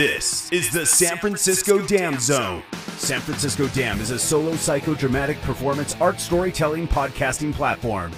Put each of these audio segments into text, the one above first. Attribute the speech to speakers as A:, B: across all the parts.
A: This is the San Francisco Dam Zone. San Francisco Dam is a solo psychodramatic performance art storytelling podcasting platform.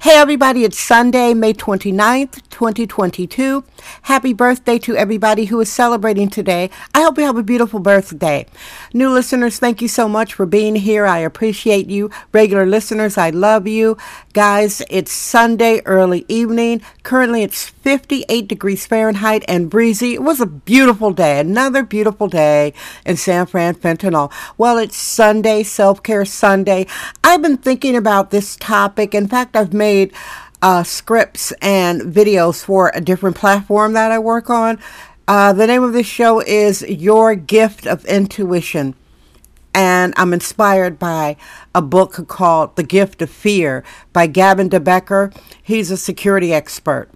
B: Hey everybody, it's Sunday, May 29th, 2022. Happy birthday to everybody who is celebrating today. I hope you have a beautiful birthday. New listeners, thank you so much for being here. I appreciate you. Regular listeners, I love you. Guys, it's Sunday, early evening. Currently it's 58 degrees Fahrenheit and breezy. It was a beautiful day, another beautiful day in San Fran Fentanyl. Well, it's Sunday, self-care Sunday. I've been thinking about this topic. In fact, I've made uh, scripts and videos for a different platform that I work on. Uh, the name of this show is Your Gift of Intuition. And I'm inspired by a book called The Gift of Fear by Gavin de Becker. He's a security expert.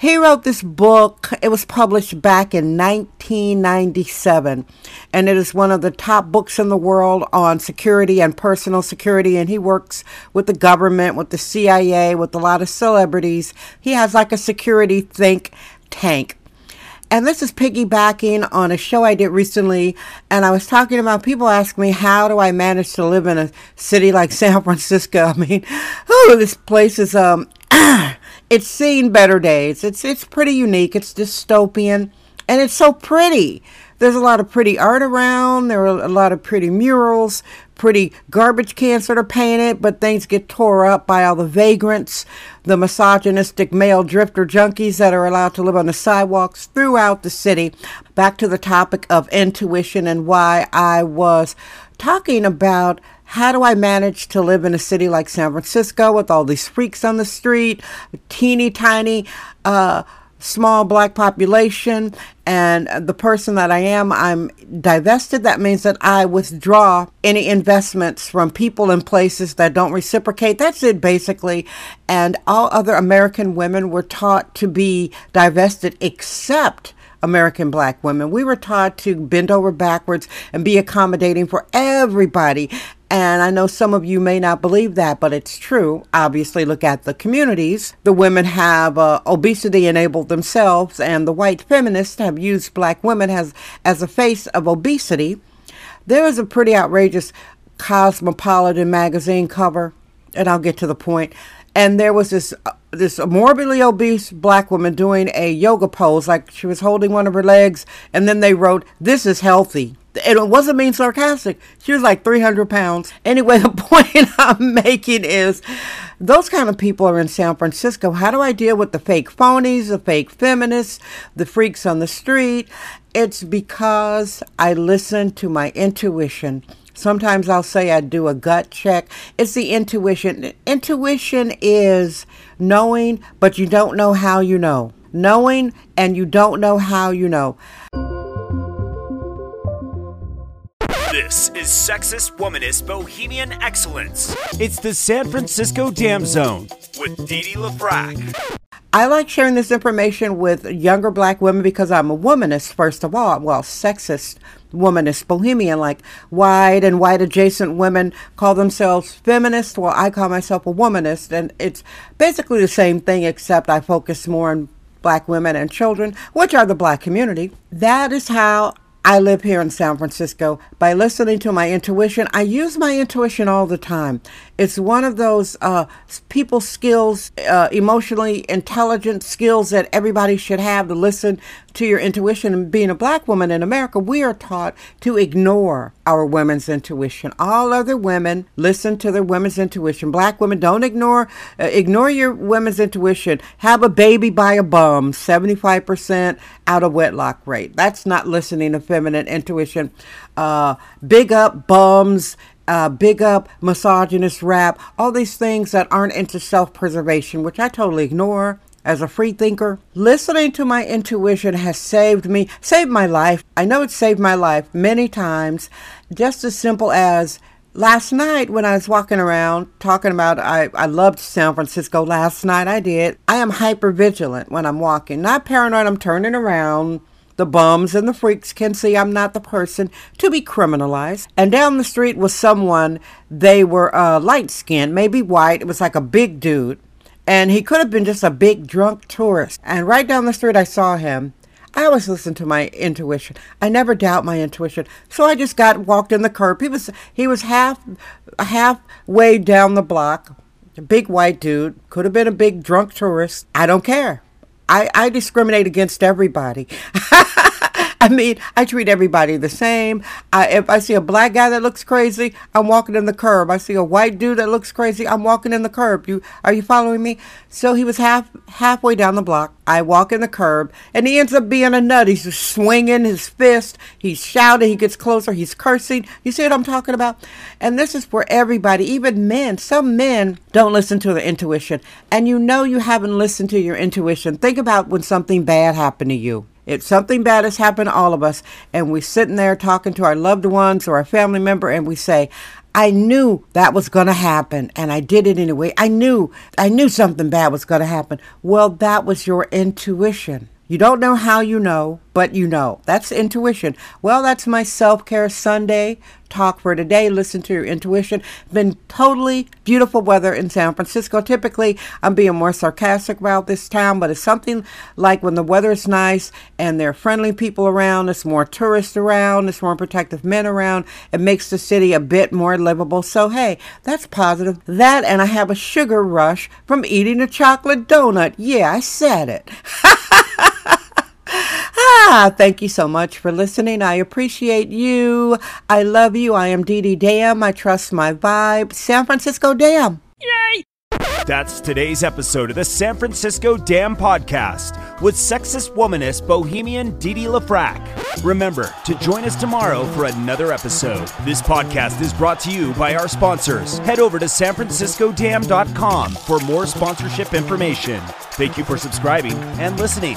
B: He wrote this book. It was published back in 1997, and it is one of the top books in the world on security and personal security. And he works with the government, with the CIA, with a lot of celebrities. He has like a security think tank. And this is piggybacking on a show I did recently. And I was talking about people ask me, how do I manage to live in a city like San Francisco? I mean, oh, this place is, um, it's seen better days. It's it's pretty unique. It's dystopian, and it's so pretty. There's a lot of pretty art around. There are a lot of pretty murals, pretty garbage cans that are painted, but things get tore up by all the vagrants, the misogynistic male drifter junkies that are allowed to live on the sidewalks throughout the city. Back to the topic of intuition and why I was talking about how do I manage to live in a city like San Francisco with all these freaks on the street, teeny tiny, uh, small black population, and the person that I am, I'm divested. That means that I withdraw any investments from people and places that don't reciprocate. That's it, basically. And all other American women were taught to be divested except American black women. We were taught to bend over backwards and be accommodating for everybody. And I know some of you may not believe that, but it's true. Obviously, look at the communities. The women have uh, obesity enabled themselves, and the white feminists have used black women as, as a face of obesity. There is a pretty outrageous Cosmopolitan magazine cover, and I'll get to the point. And there was this uh, this morbidly obese black woman doing a yoga pose, like she was holding one of her legs, and then they wrote, "This is healthy." And it wasn't being sarcastic. She was like 300 pounds. Anyway, the point I'm making is those kind of people are in San Francisco. How do I deal with the fake phonies, the fake feminists, the freaks on the street? It's because I listen to my intuition. Sometimes I'll say I do a gut check. It's the intuition. Intuition is knowing, but you don't know how you know. Knowing and you don't know how you know.
A: This is Sexist Womanist Bohemian Excellence. It's the San Francisco Dam Zone with Dee LaFrac.
B: I like sharing this information with younger black women because I'm a womanist, first of all. Well, sexist womanist, bohemian, like white and white adjacent women call themselves feminist. Well, I call myself a womanist, and it's basically the same thing, except I focus more on black women and children, which are the black community. That is how I live here in San Francisco. By listening to my intuition, I use my intuition all the time. It's one of those uh, people skills, uh, emotionally intelligent skills that everybody should have to listen to your intuition. And being a black woman in America, we are taught to ignore our women's intuition. All other women listen to their women's intuition. Black women don't ignore uh, ignore your women's intuition. Have a baby by a bum, 75% out of wedlock rate. That's not listening to feminine intuition. Uh, big up bums uh, big up misogynist rap, all these things that aren't into self preservation, which I totally ignore. as a free thinker, listening to my intuition has saved me, saved my life. I know it saved my life many times. Just as simple as last night when I was walking around talking about I, I loved San Francisco last night, I did. I am hyper vigilant when I'm walking. Not paranoid, I'm turning around. The bums and the freaks can see I'm not the person to be criminalized. And down the street was someone, they were uh, light skinned, maybe white. It was like a big dude and he could have been just a big drunk tourist. And right down the street, I saw him. I always listen to my intuition. I never doubt my intuition. So I just got walked in the curb. He was he was half halfway down the block. A big white dude. Could have been a big drunk tourist. I don't care. I, I discriminate against everybody. I mean, I treat everybody the same. I, if I see a black guy that looks crazy, I'm walking in the curb. I see a white dude that looks crazy, I'm walking in the curb. You are you following me? So he was half halfway down the block. I walk in the curb, and he ends up being a nut. He's swinging his fist. He's shouting. He gets closer. He's cursing. You see what I'm talking about? And this is for everybody, even men. Some men don't listen to their intuition, and you know you haven't listened to your intuition. Think about when something bad happened to you. If something bad has happened to all of us, and we're sitting there talking to our loved ones or our family member, and we say, I knew that was going to happen and I did it anyway. I knew, I knew something bad was going to happen. Well, that was your intuition. You don't know how you know, but you know. That's intuition. Well, that's my self care Sunday talk for today. Listen to your intuition. Been totally beautiful weather in San Francisco. Typically, I'm being more sarcastic about this town, but it's something like when the weather is nice and there are friendly people around, there's more tourists around, there's more protective men around. It makes the city a bit more livable. So, hey, that's positive. That, and I have a sugar rush from eating a chocolate donut. Yeah, I said it. Ah, thank you so much for listening. I appreciate you. I love you. I am Dee Dee Dam. I trust my vibe. San Francisco Dam.
A: Yay! That's today's episode of the San Francisco Dam Podcast with sexist womanist bohemian Dee Dee LaFrac. Remember to join us tomorrow for another episode. This podcast is brought to you by our sponsors. Head over to sanfranciscodam.com for more sponsorship information. Thank you for subscribing and listening.